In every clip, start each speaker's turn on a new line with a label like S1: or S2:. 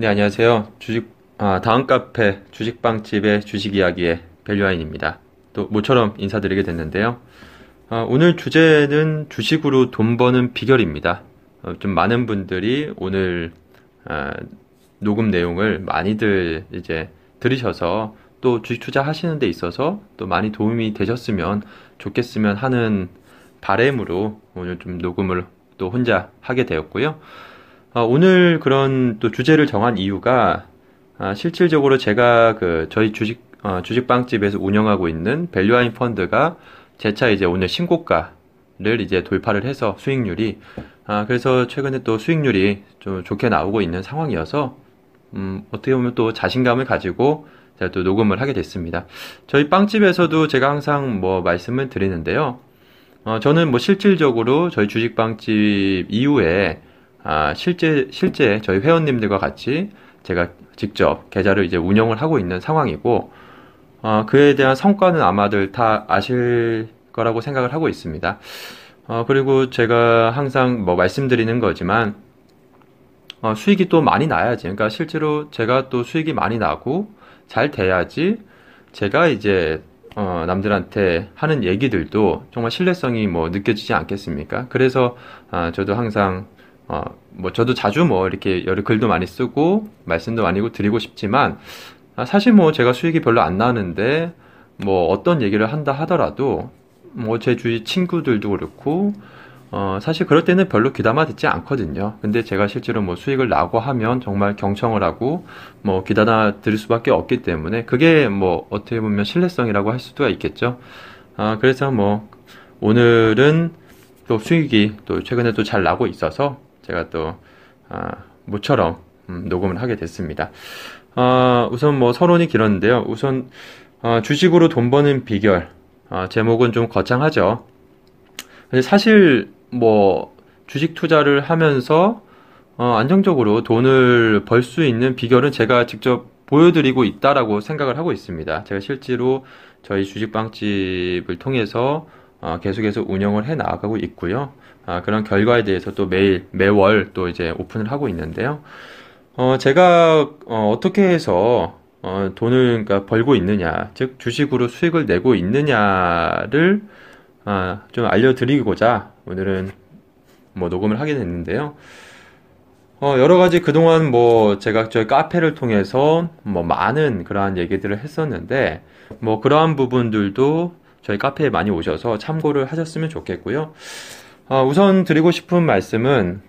S1: 네, 안녕하세요. 주식, 아, 다음 카페 주식빵집의 주식 이야기의 밸류아인입니다. 또 모처럼 인사드리게 됐는데요. 아, 오늘 주제는 주식으로 돈 버는 비결입니다. 어, 좀 많은 분들이 오늘 아, 녹음 내용을 많이들 이제 들으셔서 또 주식 투자 하시는 데 있어서 또 많이 도움이 되셨으면 좋겠으면 하는 바램으로 오늘 좀 녹음을 또 혼자 하게 되었고요. 어, 오늘 그런 또 주제를 정한 이유가 아, 실질적으로 제가 그 저희 주식 어, 주식빵집에서 운영하고 있는 밸류아인 펀드가 재차 이제 오늘 신고가를 이제 돌파를 해서 수익률이 아, 그래서 최근에 또 수익률이 좀 좋게 나오고 있는 상황이어서 음, 어떻게 보면 또 자신감을 가지고 제가 또 녹음을 하게 됐습니다. 저희 빵집에서도 제가 항상 뭐 말씀을 드리는데요. 어, 저는 뭐 실질적으로 저희 주식빵집 이후에 아, 실제 실제 저희 회원님들과 같이 제가 직접 계좌를 이제 운영을 하고 있는 상황이고 어, 그에 대한 성과는 아마들 다 아실 거라고 생각을 하고 있습니다. 어, 그리고 제가 항상 뭐 말씀드리는 거지만 어, 수익이 또 많이 나야지. 그러니까 실제로 제가 또 수익이 많이 나고 잘 돼야지 제가 이제 어, 남들한테 하는 얘기들도 정말 신뢰성이 뭐 느껴지지 않겠습니까? 그래서 아, 저도 항상 어, 뭐 저도 자주 뭐 이렇게 여러 글도 많이 쓰고 말씀도 많이 드리고 싶지만 아, 사실 뭐 제가 수익이 별로 안 나는데 뭐 어떤 얘기를 한다 하더라도 뭐 제 주위 친구들도 그렇고 어, 사실 그럴 때는 별로 귀담아 듣지 않거든요. 근데 제가 실제로 뭐 수익을 나고 하면 정말 경청을 하고 뭐 귀담아 들을 수밖에 없기 때문에 그게 뭐 어떻게 보면 신뢰성이라고 할 수도 있겠죠. 아, 그래서 뭐 오늘은 또 수익이 또 최근에 또 잘 나고 있어서 제가 또 아, 모처럼 음, 녹음을 하게 됐습니다. 아, 우선 뭐 서론이 길었는데요. 우선 아, 주식으로 돈 버는 비결 아, 제목은 좀 거창하죠. 사실 뭐 주식 투자를 하면서 어, 안정적으로 돈을 벌 수 있는 비결은 제가 직접 보여드리고 있다라고 생각을 하고 있습니다. 제가 실제로 저희 주식빵집을 통해서 어, 계속해서 운영을 해 나가고 있고요. 아, 그런 결과에 대해서 또 매일 매월 또 이제 오픈을 하고 있는데요. 어, 제가 어, 떻게 해서 어, 돈을 그러니까 벌고 있느냐, 즉 주식으로 수익을 내고 있느냐를 아, 좀 알려드리고자 오늘은 뭐 녹음을 하게 됐는데요. 어, 여러 가지 그동안 뭐 제가 저희 카페를 통해서 뭐 많은 그러한 얘기들을 했었는데 뭐 그러한 부분들도 저희 카페에 많이 오셔서 참고를 하셨으면 좋겠고요. 어, 우선 드리고 싶은 말씀은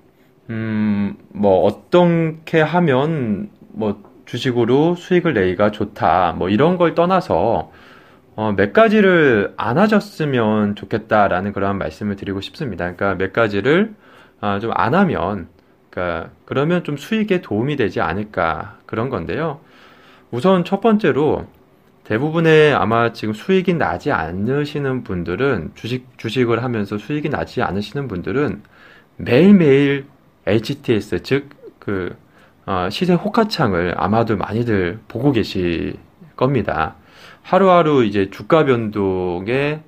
S1: 음, 뭐 어떻게 하면 뭐 주식으로 수익을 내기가 좋다 뭐 이런 걸 떠나서 어, 몇 가지를 안 하셨으면 좋겠다라는 그런 말씀을 드리고 싶습니다. 그러니까 몇 가지를 어, 좀안 하면 그러니까 그러면 좀 수익에 도움이 되지 않을까 그런 건데요. 우선 첫 번째로 대부분의 아마 지금 수익이 나지 않으시는 분들은 주식 주식을 하면서 수익이 나지 않으시는 분들은 매일매일 HTS 즉그 어, 시세 호가창을 아마도 많이들 보고 계실 겁니다. 하루하루 이제 주가 변동에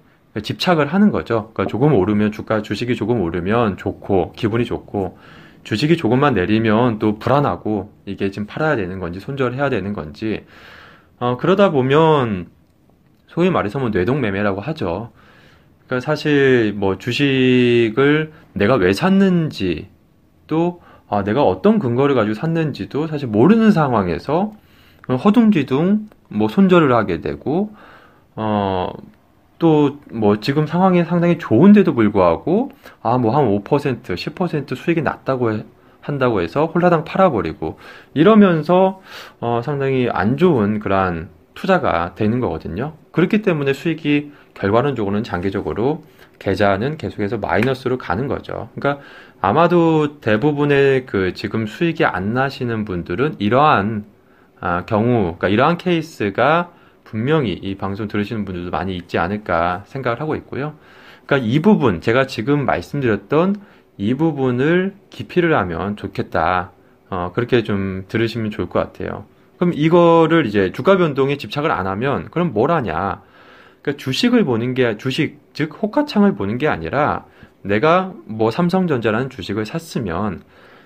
S1: 집착을 하는 거죠. 그러니까 조금 오르면 주가 주식이 조금 오르면 좋고 기분이 좋고 주식이 조금만 내리면 또 불안하고 이게 지금 팔아야 되는 건지 손절해야 되는 건지 어, 그러다 보면 소위 말해서 뭐 뇌동매매라고 하죠. 그러니까 사실 뭐 주식을 내가 왜 샀는지 또 아, 내가 어떤 근거를 가지고 샀는지도 사실 모르는 상황에서 허둥지둥 뭐 손절을 하게 되고 어 또 뭐 지금 상황이 상당히 좋은데도 불구하고 아 뭐 한 5% 10% 수익이 낮다고 해, 한다고 해서 홀라당 팔아버리고 이러면서 어, 상당히 안 좋은 그러한 투자가 되는 거거든요. 그렇기 때문에 수익이 결과론적으로는 장기적으로 계좌는 계속해서 마이너스로 가는 거죠. 그러니까 아마도 대부분의 그 지금 수익이 안 나시는 분들은 이러한 아, 경우, 그러니까 이러한 케이스가 분명히 이 방송 들으시는 분들도 많이 있지 않을까 생각을 하고 있고요. 그러니까 이 부분, 제가 지금 말씀드렸던 이 부분을 기피를 하면 좋겠다. 어, 그렇게 좀 들으시면 좋을 것 같아요. 그럼 이거를 이제 주가 변동에 집착을 안 하면 그럼 뭘 하냐? 그러니까 주식을 보는 게 주식 즉 호가창을 보는 게 아니라 내가 뭐 삼성전자라는 주식을 샀으면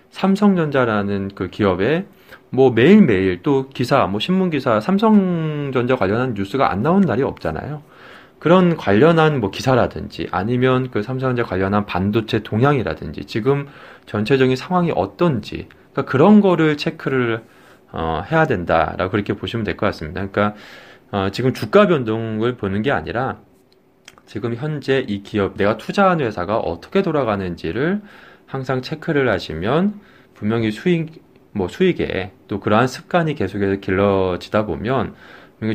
S1: 삼성전자라는 그 기업에 뭐 매일매일 또 기사, 뭐 신문 기사, 삼성전자 관련한 뉴스가 안 나오는 날이 없잖아요. 그런 관련한 뭐 기사라든지 아니면 그 삼성전자 관련한 반도체 동향이라든지 지금 전체적인 상황이 어떤지 그러니까 그런 거를 체크를 어, 해야 된다라고 그렇게 보시면 될 것 같습니다. 그러니까 어, 지금 주가 변동을 보는 게 아니라 지금 현재 이 기업 내가 투자한 회사가 어떻게 돌아가는지를 항상 체크를 하시면 분명히 수익 뭐 수익에 또 그러한 습관이 계속해서 길러지다 보면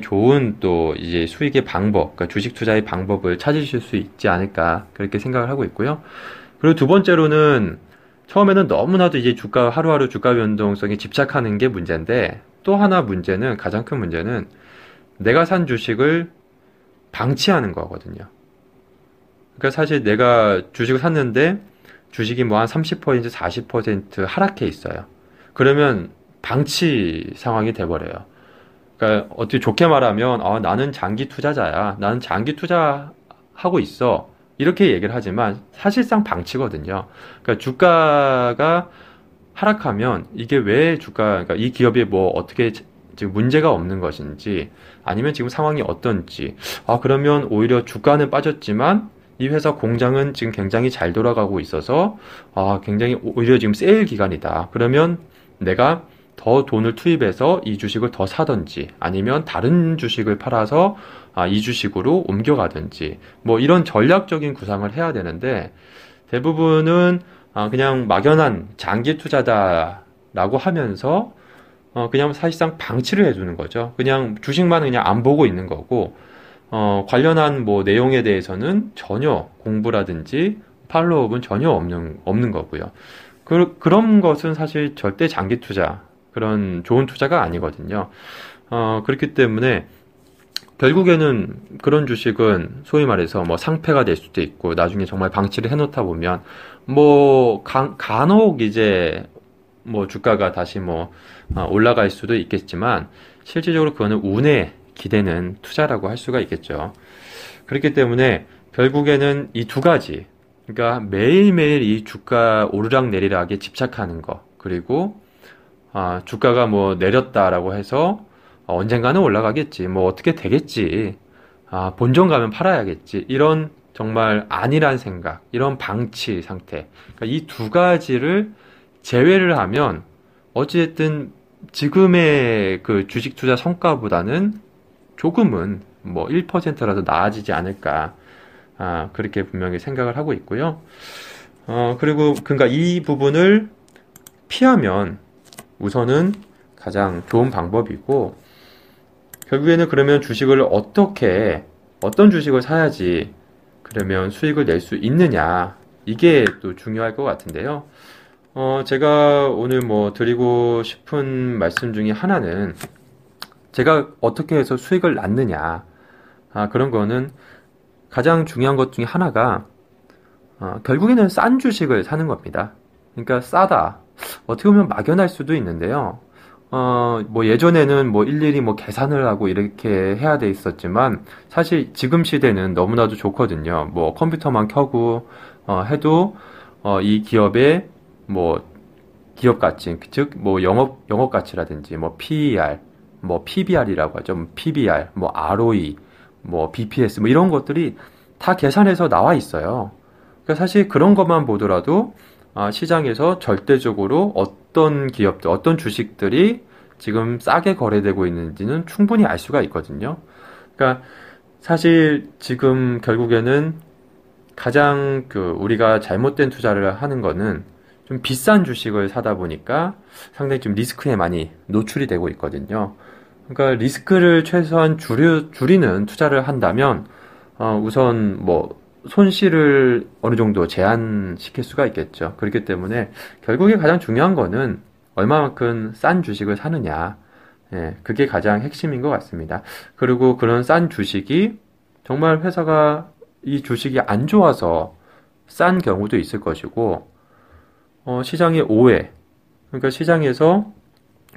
S1: 좋은 또 이제 수익의 방법, 그러니까 주식 투자의 방법을 찾으실 수 있지 않을까 그렇게 생각을 하고 있고요. 그리고 두 번째로는 처음에는 너무나도 이제 주가 하루하루 주가 변동성에 집착하는 게 문제인데 또 하나 문제는 가장 큰 문제는 내가 산 주식을 방치하는 거거든요. 그러니까 사실 내가 주식을 샀는데 주식이 뭐 한 30% 40% 하락해 있어요. 그러면 방치 상황이 돼버려요. 그러니까 어떻게 좋게 말하면 아, 나는 장기 투자자야. 나는 장기 투자하고 있어. 이렇게 얘기를 하지만 사실상 방치거든요. 그러니까 주가가 하락하면 이게 왜 주가, 그러니까 이 기업이 뭐 어떻게 지금 문제가 없는 것인지 아니면 지금 상황이 어떤지 아 그러면 오히려 주가는 빠졌지만 이 회사 공장은 지금 굉장히 잘 돌아가고 있어서 아 굉장히 오히려 지금 세일 기간이다. 그러면 내가 더 돈을 투입해서 이 주식을 더 사든지 아니면 다른 주식을 팔아서 아, 이 주식으로 옮겨가든지 뭐 이런 전략적인 구상을 해야 되는데 대부분은 아, 그냥 막연한 장기 투자다라고 하면서 어, 그냥 사실상 방치를 해주는 거죠. 그냥 주식만 그냥 안 보고 있는 거고 어, 관련한 뭐 내용에 대해서는 전혀 공부라든지 팔로업은 전혀 없는 없는 거고요. 그, 그런 것은 사실 절대 장기 투자 그런 좋은 투자가 아니거든요. 어, 그렇기 때문에 결국에는 그런 주식은 소위 말해서 뭐 상패가 될 수도 있고 나중에 정말 방치를 해놓다 보면 뭐 간, 간혹 이제 뭐 주가가 다시 뭐 어, 올라갈 수도 있겠지만 실질적으로 그거는 운에 기대는 투자라고 할 수가 있겠죠. 그렇기 때문에 결국에는 이 두 가지 그러니까 매일매일 이 주가 오르락 내리락에 집착하는 거 그리고 아, 주가가 뭐 내렸다라고 해서 어, 언젠가는 올라가겠지. 뭐 어떻게 되겠지. 아, 본전 가면 팔아야겠지. 이런 정말 아니란 생각, 이런 방치 상태. 그러니까 이 두 가지를 제외를 하면 어찌됐든 지금의 그 주식 투자 성과보다는 조금은 뭐 1%라도 나아지지 않을까. 아, 그렇게 분명히 생각을 하고 있고요. 어, 그리고 그러니까 이 부분을 피하면 우선은 가장 좋은 방법이고 결국에는 그러면 주식을 어떻게 어떤 주식을 사야지 그러면 수익을 낼 수 있느냐 이게 또 중요할 것 같은데요. 어, 제가 오늘 뭐 드리고 싶은 말씀 중에 하나는 제가 어떻게 해서 수익을 낳느냐 아, 그런 거는 가장 중요한 것 중에 하나가 어, 결국에는 싼 주식을 사는 겁니다. 그러니까 싸다. 어떻게 보면 막연할 수도 있는데요. 어, 뭐 예전에는 뭐 일일이 뭐 계산을 하고 이렇게 해야 돼 있었지만 사실 지금 시대는 너무나도 좋거든요. 뭐 컴퓨터만 켜고 어, 해도 어, 이 기업의 뭐 기업 가치, 즉 뭐 영업 영업 가치라든지 뭐 PER, 뭐 PBR이라고 하죠. 뭐 PBR, 뭐 ROE, 뭐 BPS 뭐 이런 것들이 다 계산해서 나와 있어요. 그러니까 사실 그런 것만 보더라도 아, 시장에서 절대적으로 어떤 기업들, 어떤 주식들이 지금 싸게 거래되고 있는지는 충분히 알 수가 있거든요. 그러니까 사실 지금 결국에는 가장 그 우리가 잘못된 투자를 하는 거는 좀 비싼 주식을 사다 보니까 상당히 좀 리스크에 많이 노출이 되고 있거든요. 그러니까 리스크를 최소한 줄여, 줄이는 투자를 한다면 어, 우선 뭐 손실을 어느 정도 제한시킬 수가 있겠죠. 그렇기 때문에 결국에 가장 중요한 거는 얼마만큼 싼 주식을 사느냐. 예, 그게 가장 핵심인 것 같습니다. 그리고 그런 싼 주식이 정말 회사가 이 주식이 안 좋아서 싼 경우도 있을 것이고, 어, 시장의 오해. 그러니까 시장에서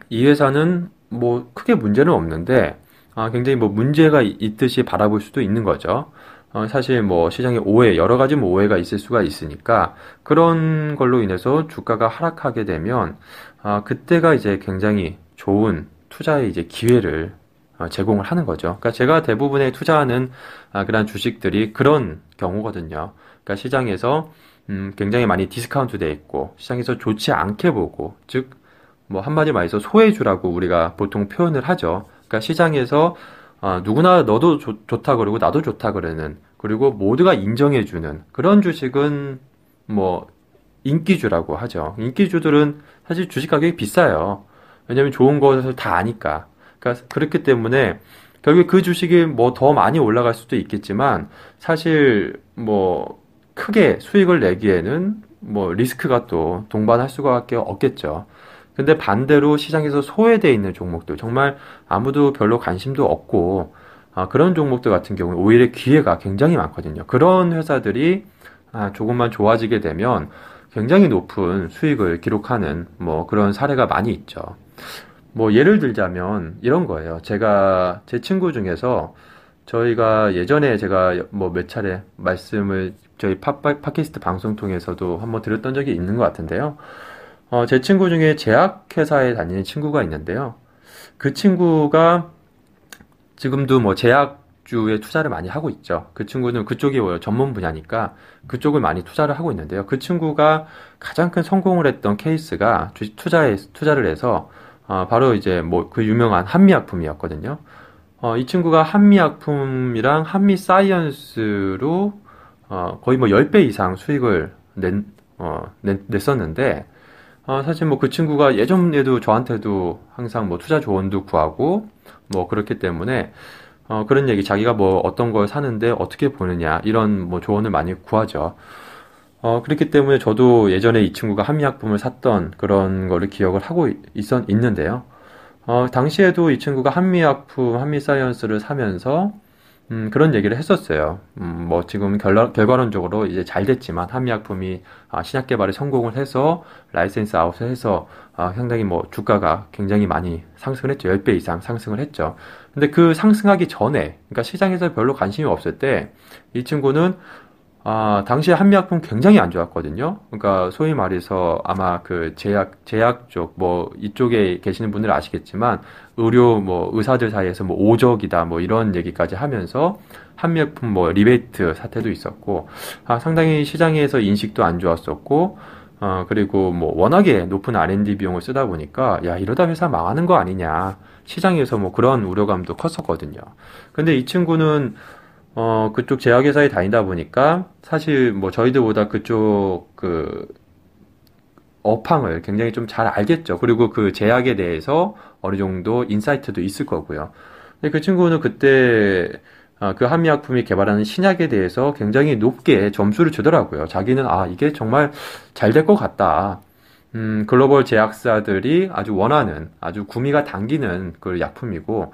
S1: 이 회사는 뭐 크게 문제는 없는데, 아, 굉장히 뭐 문제가 있듯이 바라볼 수도 있는 거죠. 어, 사실 뭐 시장에 오해, 여러 가지 뭐 오해가 있을 수가 있으니까 그런 걸로 인해서 주가가 하락하게 되면 아, 그때가 이제 굉장히 좋은 투자의 이제 기회를 어, 제공을 하는 거죠. 그러니까 제가 대부분의 투자하는 아, 그런 주식들이 그런 경우거든요. 그러니까 시장에서 음, 굉장히 많이 디스카운트 돼 있고 시장에서 좋지 않게 보고 즉 뭐 한마디 말해서 소외주라고 우리가 보통 표현을 하죠. 그러니까 시장에서 아, 누구나 너도 좋, 좋다 그러고 나도 좋다 그러는 그리고 모두가 인정해주는 그런 주식은 뭐 인기주라고 하죠. 인기주들은 사실 주식 가격이 비싸요. 왜냐면 좋은 것을 다 아니까. 그러니까 그렇기 때문에 결국 그 주식이 뭐 더 많이 올라갈 수도 있겠지만 사실 뭐 크게 수익을 내기에는 뭐 리스크가 또 동반할 수가밖에 없겠죠. 근데 반대로 시장에서 소외되어 있는 종목들, 정말 아무도 별로 관심도 없고, 아, 그런 종목들 같은 경우는 오히려 기회가 굉장히 많거든요. 그런 회사들이 아, 조금만 좋아지게 되면 굉장히 높은 수익을 기록하는 뭐 그런 사례가 많이 있죠. 뭐 예를 들자면 이런 거예요. 제가 제 친구 중에서 저희가 예전에 제가 뭐 몇 차례 말씀을 저희 팟, 팟캐스트 방송 통해서도 한번 드렸던 적이 있는 것 같은데요. 어, 제 친구 중에 제약회사에 다니는 친구가 있는데요. 그 친구가 지금도 뭐 제약주에 투자를 많이 하고 있죠. 그 친구는 그쪽이 뭐 전문 분야니까 그쪽을 많이 투자를 하고 있는데요. 그 친구가 가장 큰 성공을 했던 케이스가 투자에, 투자를 해서 어, 바로 이제 뭐 그 유명한 한미약품이었거든요. 어, 이 친구가 한미약품이랑 한미사이언스로 어, 거의 뭐 10배 이상 수익을 낸, 어, 냈, 냈었는데 어, 사실 뭐 그 친구가 예전에도 저한테도 항상 뭐 투자 조언도 구하고 뭐 그렇기 때문에 어, 그런 얘기 자기가 뭐 어떤 걸 사는데 어떻게 보느냐 이런 뭐 조언을 많이 구하죠. 어, 그렇기 때문에 저도 예전에 이 친구가 한미약품을 샀던 그런 거를 기억을 하고 있었, 있는데요. 어, 당시에도 이 친구가 한미약품, 한미사이언스를 사면서 음, 그런 얘기를 했었어요. 음, 뭐 지금 결, 결과론적으로 이제 잘 됐지만 한미약품이 아, 신약 개발에 성공을 해서 license out을 해서 아, 상당히 뭐 주가가 굉장히 많이 상승을 했죠. 10배 이상 상승을 했죠. 근데 그 상승하기 전에, 그러니까 시장에서 별로 관심이 없을 때 이 친구는 아, 당시에 한미약품 굉장히 안 좋았거든요. 그러니까 소위 말해서 아마 그 제약 제약 쪽 뭐 이쪽에 계시는 분들은 아시겠지만 의료 뭐 의사들 사이에서 뭐 오적이다 뭐 이런 얘기까지 하면서 한미약품 뭐 리베이트 사태도 있었고 아, 상당히 시장에서 인식도 안 좋았었고 어, 그리고 뭐 워낙에 높은 R&D 비용을 쓰다 보니까 야 이러다 회사 망하는 거 아니냐 시장에서 뭐 그런 우려감도 컸었거든요. 근데 이 친구는 어, 그쪽 제약회사에 다니다 보니까 사실 뭐 저희들보다 그쪽 그 업황을 굉장히 좀 잘 알겠죠. 그리고 그 제약에 대해서 어느 정도 인사이트도 있을 거고요. 근데 그 친구는 그때 어, 그 한미약품이 개발하는 신약에 대해서 굉장히 높게 점수를 주더라고요. 자기는 아, 이게 정말 잘 될 것 같다. 음, 글로벌 제약사들이 아주 원하는, 아주 구미가 당기는 그 약품이고,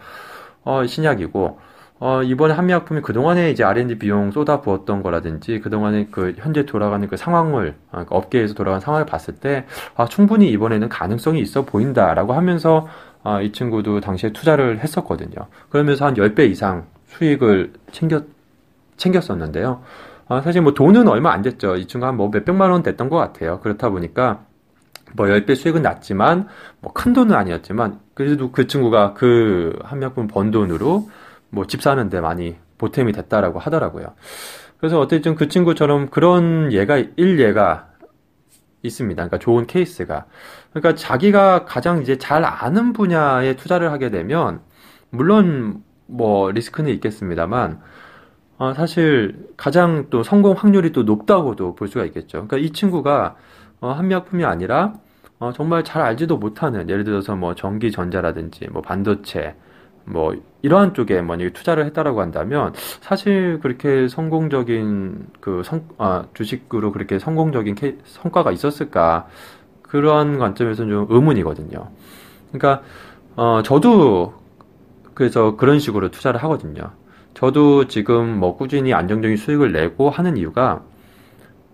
S1: 어, 신약이고, 어, 이번에 한미약품이 그동안에 이제 R&D 비용 쏟아 부었던 거라든지, 그동안에 그 현재 돌아가는 그 상황을, 아, 그 업계에서 돌아가는 상황을 봤을 때, 아, 충분히 이번에는 가능성이 있어 보인다라고 하면서, 아, 이 친구도 당시에 투자를 했었거든요. 그러면서 한 10배 이상 수익을 챙겼, 챙겼었는데요. 아, 사실 뭐 돈은 얼마 안 됐죠. 이 친구 한뭐 몇백만 원 됐던 것 같아요. 그렇다 보니까, 뭐 10배 수익은 났지만, 뭐 큰 돈은 아니었지만, 그래도 그 친구가 그 한미약품 번 돈으로 뭐 집 사는데 많이 보탬이 됐다라고 하더라고요. 그래서 어쨌든 그 친구처럼 그런 예가, 일예가 있습니다. 그러니까 좋은 케이스가. 그러니까 자기가 가장 이제 잘 아는 분야에 투자를 하게 되면, 물론 뭐 리스크는 있겠습니다만, 어, 사실 가장 또 성공 확률이 또 높다고도 볼 수가 있겠죠. 그러니까 이 친구가 어, 한미약품이 아니라 어, 정말 잘 알지도 못하는 예를 들어서 뭐 전기전자라든지 뭐 반도체 뭐 이러한 쪽에 만약에 투자를 했다라고 한다면 사실 그렇게 성공적인 그 성, 아, 주식으로 그렇게 성공적인 케, 성과가 있었을까 그러한 관점에서는 좀 의문이거든요. 그러니까 어, 저도 그래서 그런 식으로 투자를 하거든요. 저도 지금 뭐 꾸준히 안정적인 수익을 내고 하는 이유가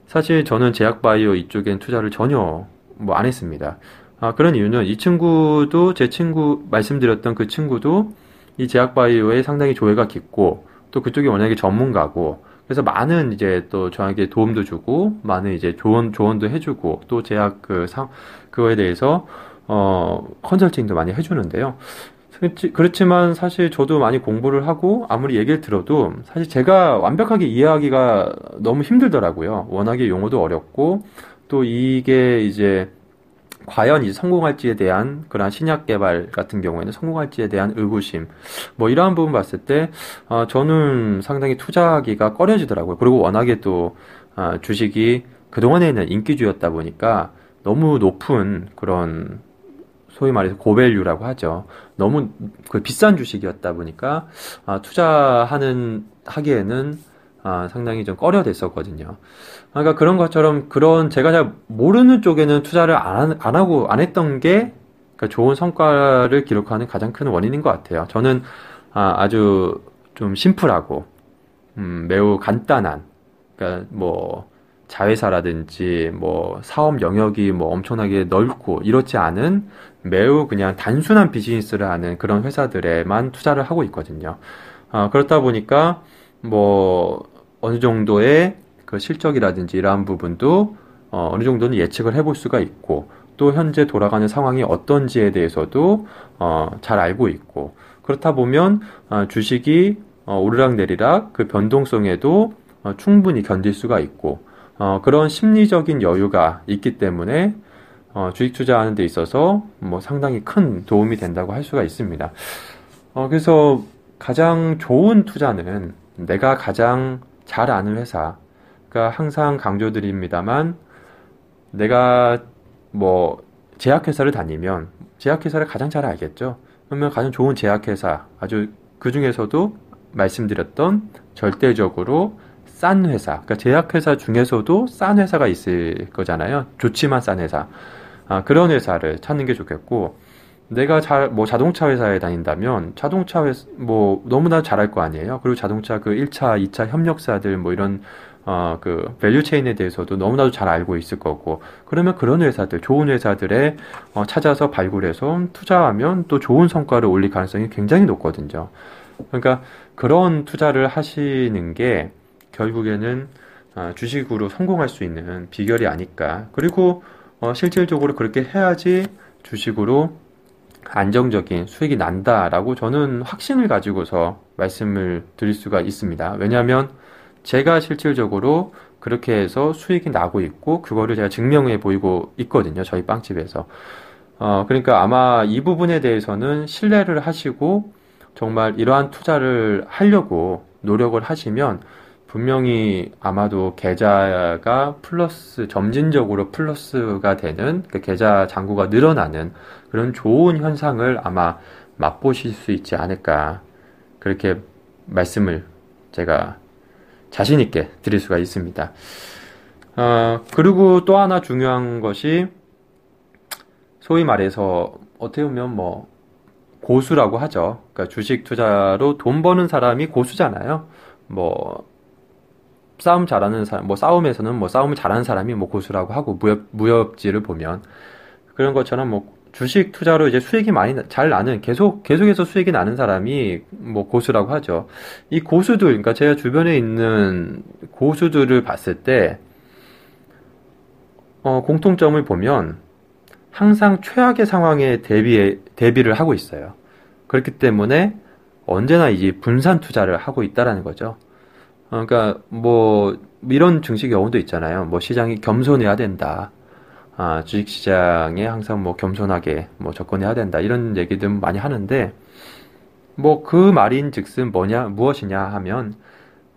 S1: 사실 저는 제약바이오 이쪽엔 투자를 전혀 뭐 안 했습니다. 아, 그런 이유는 이 친구도 제 친구 말씀드렸던 그 친구도 이 제약바이오에 상당히 조예가 깊고 또 그쪽이 워낙에 전문가고 그래서 많은 이제 또 저에게 도움도 주고 많은 이제 조언 조언도 해주고 또 제약 그 상 그거에 대해서 어 컨설팅도 많이 해주는데요. 그렇지, 그렇지만 사실 저도 많이 공부를 하고 아무리 얘기를 들어도 사실 제가 완벽하게 이해하기가 너무 힘들더라고요. 워낙에 용어도 어렵고 또 이게 이제 과연 이 성공할지에 대한 그런 신약 개발 같은 경우에는 성공할지에 대한 의구심 뭐 이러한 부분 봤을 때 어, 저는 상당히 투자하기가 꺼려지더라고요. 그리고 워낙에 또 어, 주식이 그동안에는 인기주였다 보니까 너무 높은 그런 소위 말해서 고밸류라고 하죠. 너무 그 비싼 주식이었다 보니까 아, 투자하는 하기에는 아, 상당히 좀 꺼려됐었거든요. 그러니까 그런 것처럼 그런 제가 잘 모르는 쪽에는 투자를 안, 안 하고 안 했던 게 그러니까 좋은 성과를 기록하는 가장 큰 원인인 것 같아요. 저는 아, 주좀 심플하고 음, 매우 간단한 그러니까 뭐 자회사라든지 뭐 사업 영역이 뭐 엄청나게 넓고 이렇지 않은 매우 그냥 단순한 비즈니스를 하는 그런 회사들에만 투자를 하고 있거든요. 어, 그렇다 보니까 뭐 어느 정도의 그 실적이라든지 이러한 부분도 어, 어느 정도는 예측을 해볼 수가 있고 또 현재 돌아가는 상황이 어떤지에 대해서도 어, 잘 알고 있고 그렇다 보면 어, 주식이 어, 오르락 내리락 그 변동성에도 어, 충분히 견딜 수가 있고 어, 그런 심리적인 여유가 있기 때문에 어, 주식 투자하는 데 있어서 뭐 상당히 큰 도움이 된다고 할 수가 있습니다. 어, 그래서 가장 좋은 투자는 내가 가장 잘 아는 회사가 항상 강조드립니다만 내가 뭐 제약회사를 다니면 제약회사를 가장 잘 알겠죠. 그러면 가장 좋은 제약회사 아주 그 중에서도 말씀드렸던 절대적으로 싼 회사, 그러니까 제약회사 중에서도 싼 회사가 있을 거잖아요. 좋지만 싼 회사. 아, 그런 회사를 찾는 게 좋겠고, 내가 잘, 뭐 자동차 회사에 다닌다면 자동차 회사, 뭐 너무나 잘할 거 아니에요. 그리고 자동차 그 1차, 2차 협력사들 뭐 이런, 어, 그 value chain에 대해서도 너무나도 잘 알고 있을 거고, 그러면 그런 회사들, 좋은 회사들에 어, 찾아서 발굴해서 투자하면 또 좋은 성과를 올릴 가능성이 굉장히 높거든요. 그러니까 그런 투자를 하시는 게 결국에는 어, 주식으로 성공할 수 있는 비결이 아닐까. 그리고 어, 실질적으로 그렇게 해야지 주식으로 안정적인 수익이 난다라고 저는 확신을 가지고서 말씀을 드릴 수가 있습니다. 왜냐하면 제가 실질적으로 그렇게 해서 수익이 나고 있고 그거를 제가 증명해 보이고 있거든요. 저희 빵집에서. 어, 그러니까 아마 이 부분에 대해서는 신뢰를 하시고 정말 이러한 투자를 하려고 노력을 하시면 분명히 아마도 계좌가 플러스 점진적으로 플러스가 되는 그 계좌 잔고가 늘어나는 그런 좋은 현상을 아마 맛보실 수 있지 않을까 그렇게 말씀을 제가 자신 있게 드릴 수가 있습니다. 어, 그리고 또 하나 중요한 것이 소위 말해서 어떻게 보면 뭐 고수라고 하죠. 그러니까 주식 투자로 돈 버는 사람이 고수잖아요. 뭐 싸움 잘하는 사람, 뭐 싸움에서는 뭐 싸움을 잘하는 사람이 뭐 고수라고 하고 무협 무협지를 보면 그런 것처럼 뭐 주식 투자로 이제 수익이 많이 잘 나는 계속 계속해서 수익이 나는 사람이 뭐 고수라고 하죠. 이 고수들, 그러니까 제가 주변에 있는 고수들을 봤을 때 어, 공통점을 보면 항상 최악의 상황에 대비 대비를 하고 있어요. 그렇기 때문에 언제나 이제 분산 투자를 하고 있다라는 거죠. 어, 그러니까 뭐 이런 증식 경우도 있잖아요. 뭐 시장이 겸손해야 된다. 아, 주식 시장에 항상 뭐 겸손하게 뭐 접근해야 된다. 이런 얘기들 많이 하는데 뭐 그 말인 즉슨 뭐냐 무엇이냐 하면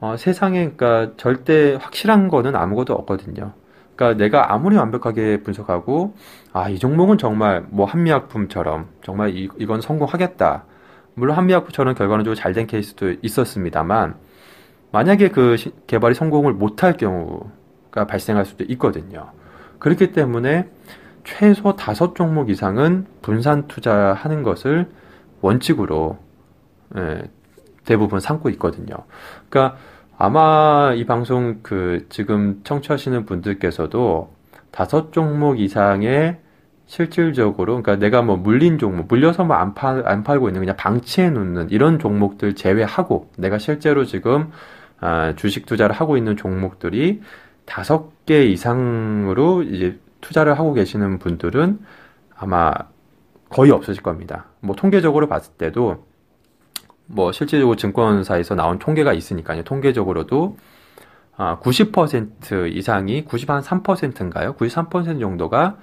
S1: 어, 세상에 그러니까 절대 확실한 거는 아무것도 없거든요. 그러니까 내가 아무리 완벽하게 분석하고 아, 이 종목은 정말 뭐 한미약품처럼 정말 이, 이건 성공하겠다. 물론 한미약품처럼 결과론적으로 잘된 케이스도 있었습니다만 만약에 그 개발이 성공을 못할 경우가 발생할 수도 있거든요. 그렇기 때문에 최소 다섯 종목 이상은 분산 투자하는 것을 원칙으로 예, 대부분 삼고 있거든요. 그러니까 아마 이 방송 그 지금 청취하시는 분들께서도 다섯 종목 이상의 실질적으로 그러니까 내가 뭐 물린 종목 물려서 뭐 안 팔 안 팔고 있는 그냥 방치해 놓는 이런 종목들 제외하고 내가 실제로 지금 아, 주식 투자를 하고 있는 종목들이 다섯 개 이상으로 이제 투자를 하고 계시는 분들은 아마 거의 없으실 겁니다. 뭐 통계적으로 봤을 때도 뭐 실질적으로 증권사에서 나온 통계가 있으니까요. 통계적으로도 아, 90% 이상이 93%인가요? 93% 정도가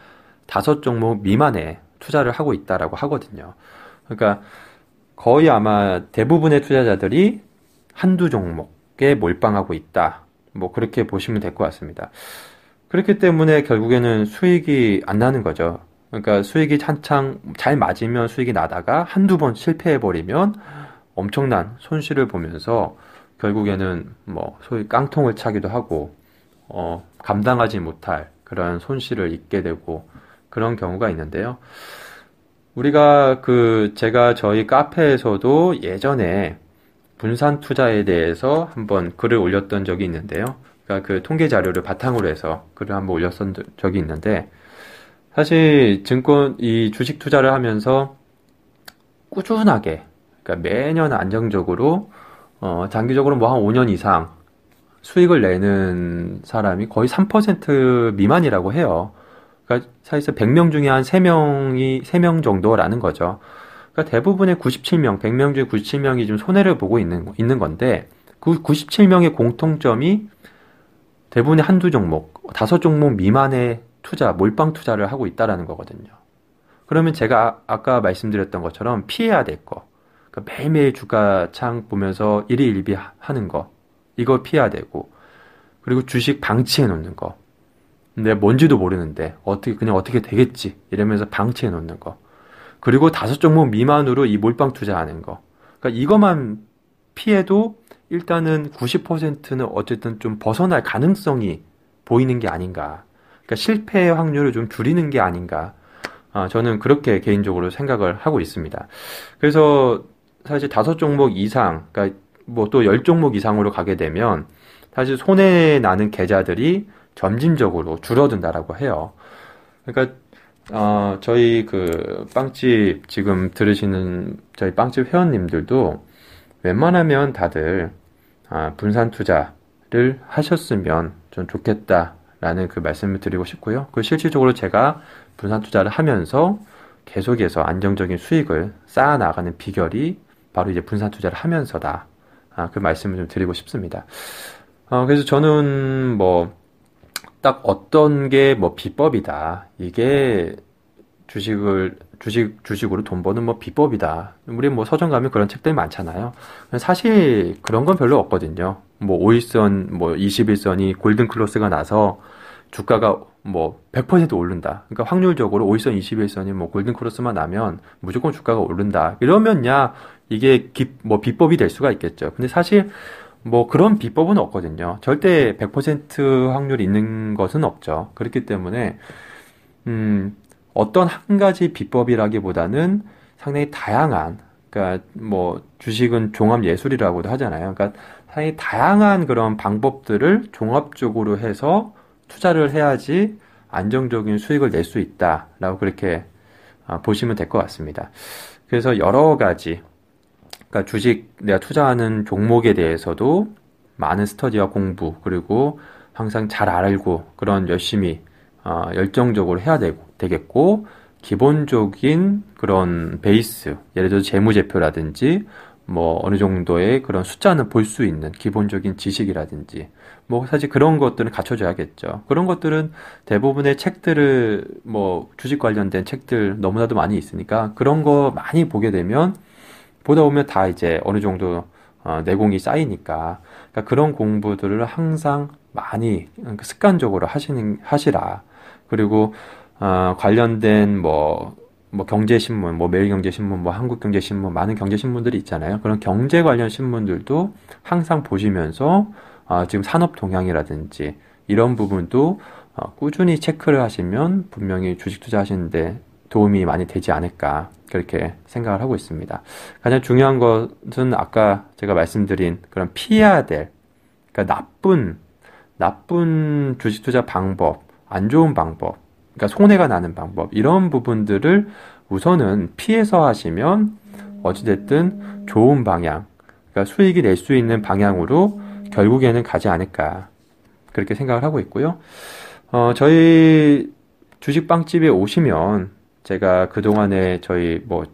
S1: 다섯 종목 미만의 투자를 하고 있다라고 하거든요. 그러니까 거의 아마 대부분의 투자자들이 한두 종목 에 몰빵하고 있다. 뭐 그렇게 보시면 될 것 같습니다. 그렇기 때문에 결국에는 수익이 안 나는 거죠. 그러니까 수익이 한창 잘 맞으면 수익이 나다가 한두 번 실패해버리면 엄청난 손실을 보면서 결국에는 뭐 소위 깡통을 차기도 하고 어, 감당하지 못할 그런 손실을 입게 되고 그런 경우가 있는데요. 우리가 그 제가 저희 카페에서도 예전에 분산 투자에 대해서 한번 글을 올렸던 적이 있는데요. 그러니까 그 통계 자료를 바탕으로 해서 글을 한번 올렸던 적이 있는데 사실 증권 이 주식 투자를 하면서 꾸준하게 그러니까 매년 안정적으로 어 장기적으로 뭐 한 5년 이상 수익을 내는 사람이 거의 3% 미만이라고 해요. 그러니까 사실상 100명 중에 한 3명이 3명 정도라는 거죠. 그러니까 대부분의 97명, 100명 중에 97명이 좀 손해를 보고 있는 있는 건데 그 97명의 공통점이 대부분의 한두 종목, 다섯 종목 미만의 투자, 몰빵 투자를 하고 있다라는 거거든요. 그러면 제가 아까 말씀드렸던 것처럼 피해야 될 거. 그러니까 매일매일 주가 창 보면서 일희일비 하는 거. 이거 피해야 되고. 그리고 주식 방치해 놓는 거. 근데 뭔지도 모르는데 어떻게 그냥 어떻게 되겠지 이러면서 방치해 놓는 거. 그리고 다섯 종목 미만으로 이 몰빵 투자하는 거. 그러니까 이것만 피해도 일단은 90%는 어쨌든 좀 벗어날 가능성이 보이는 게 아닌가. 그러니까 실패의 확률을 좀 줄이는 게 아닌가. 아, 저는 그렇게 개인적으로 생각을 하고 있습니다. 그래서 사실 다섯 종목 이상, 그러니까 뭐 또 열 종목 이상으로 가게 되면 사실 손해 나는 계좌들이 점진적으로 줄어든다라고 해요. 그러니까 어, 저희 그 빵집 지금 들으시는 저희 빵집 회원님들도 웬만하면 다들 아, 분산 투자를 하셨으면 좀 좋겠다라는 그 말씀을 드리고 싶고요. 그 실질적으로 제가 분산 투자를 하면서 계속해서 안정적인 수익을 쌓아 나가는 비결이 바로 이제 분산 투자를 하면서다. 아, 그 말씀을 좀 드리고 싶습니다. 어, 그래서 저는 뭐, 딱 어떤 게 뭐 비법이다. 이게 주식을 주식 주식으로 돈 버는 뭐 비법이다. 우리 뭐 서점 가면 그런 책들이 많잖아요. 사실 그런 건 별로 없거든요. 뭐 5일선 뭐 21선이 골든 클로스가 나서 주가가 뭐 100% 오른다. 그러니까 확률적으로 5일선 21선이 뭐 골든 클로스만 나면 무조건 주가가 오른다. 이러면야 이게 기, 뭐 비법이 될 수가 있겠죠. 근데 사실 뭐 그런 비법은 없거든요. 절대 100% 확률이 있는 것은 없죠. 그렇기 때문에 음 어떤 한 가지 비법이라기보다는 상당히 다양한, 그러니까 뭐 주식은 종합 예술이라고도 하잖아요. 그러니까 상당히 다양한 그런 방법들을 종합적으로 해서 투자를 해야지 안정적인 수익을 낼 수 있다라고 그렇게 아, 보시면 될 것 같습니다. 그래서 여러 가지, 그러니까 주식 내가 투자하는 종목에 대해서도 많은 스터디와 공부 그리고 항상 잘 알고 그런 열심히 어, 열정적으로 해야 되고 되겠고 기본적인 그런 베이스 예를 들어 재무제표라든지 뭐 어느 정도의 그런 숫자는 볼 수 있는 기본적인 지식이라든지 뭐 사실 그런 것들은 갖춰줘야겠죠. 그런 것들은 대부분의 책들을 뭐 주식 관련된 책들 너무나도 많이 있으니까 그런 거 많이 보게 되면 보다 보면 다 이제 어느 정도 어, 내공이 쌓이니까 그러니까 그런 공부들을 항상 많이 습관적으로 하시는 하시라. 그리고 어, 관련된 뭐, 뭐 경제신문, 뭐 매일경제신문, 뭐 한국경제신문, 많은 경제신문들이 있잖아요. 그런 경제 관련 신문들도 항상 보시면서 어, 지금 산업 동향이라든지 이런 부분도 어, 꾸준히 체크를 하시면 분명히 주식 투자하시는데 도움이 많이 되지 않을까 그렇게 생각을 하고 있습니다. 가장 중요한 것은 아까 제가 말씀드린 그런 피해야 될 그러니까 나쁜 나쁜 주식 투자 방법, 안 좋은 방법 그러니까 손해가 나는 방법 이런 부분들을 우선은 피해서 하시면 어찌됐든 좋은 방향, 그러니까 수익이 낼 수 있는 방향으로 결국에는 가지 않을까 그렇게 생각을 하고 있고요. 어, 저희 주식빵집에 오시면 제가 그동안에 저희 뭐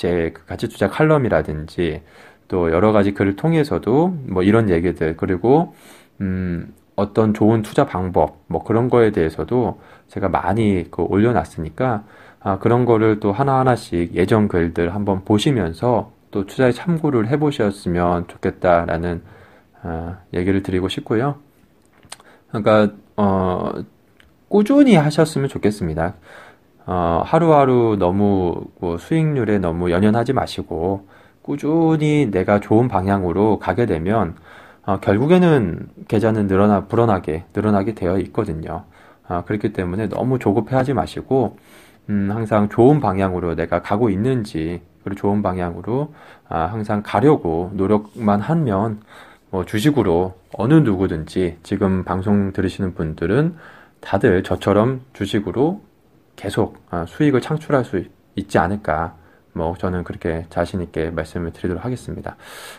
S1: 제 가치 투자 칼럼이라든지 또 여러 가지 글을 통해서도 뭐 이런 얘기들 그리고 음 어떤 좋은 투자 방법 뭐 그런 거에 대해서도 제가 많이 그 올려놨으니까 아 그런 거를 또 하나하나씩 예전 글들 한번 보시면서 또 투자에 참고를 해보셨으면 좋겠다라는 아, 얘기를 드리고 싶고요. 그러니까 어 꾸준히 하셨으면 좋겠습니다. 어, 하루하루 너무 뭐 수익률에 너무 연연하지 마시고 꾸준히 내가 좋은 방향으로 가게 되면 어, 결국에는 계좌는 늘어나 불어나게 늘어나게 되어 있거든요. 어, 그렇기 때문에 너무 조급해하지 마시고 음, 항상 좋은 방향으로 내가 가고 있는지 그리고 좋은 방향으로 아, 항상 가려고 노력만 하면 뭐 주식으로 어느 누구든지 지금 방송 들으시는 분들은 다들 저처럼 주식으로 계속 아, 수익을 창출할 수 있지 않을까. 뭐 저는 그렇게 자신 있게 말씀을 드리도록 하겠습니다.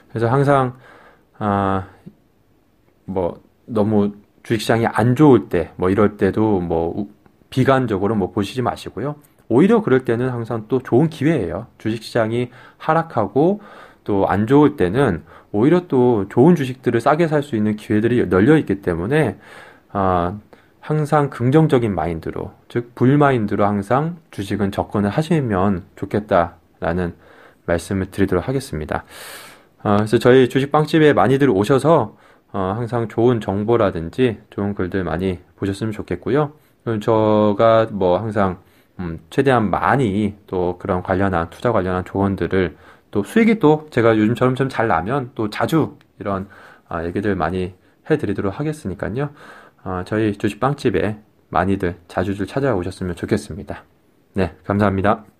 S1: 그래서 항상 아, 뭐 너무 주식시장이 안 좋을 때, 뭐 이럴 때도 뭐 비관적으로 뭐 보시지 마시고요. 오히려 그럴 때는 항상 또 좋은 기회예요. 주식시장이 하락하고 또 안 좋을 때는 오히려 또 좋은 주식들을 싸게 살 수 있는 기회들이 널려 있기 때문에 아, 항상 긍정적인 마인드로, 즉, 불마인드로 항상 주식은 접근을 하시면 좋겠다라는 말씀을 드리도록 하겠습니다. 어, 그래서 저희 주식 빵집에 많이들 오셔서 어, 항상 좋은 정보라든지 좋은 글들 많이 보셨으면 좋겠고요. 저가 뭐 항상 음, 최대한 많이 또 그런 관련한 투자 관련한 조언들을 또 수익이 또 제가 요즘처럼 좀 잘 나면 또 자주 이런 아, 얘기들 많이 해드리도록 하겠으니까요. 어, 저희 주식 빵집에 많이들 자주들 찾아오셨으면 좋겠습니다. 네, 감사합니다.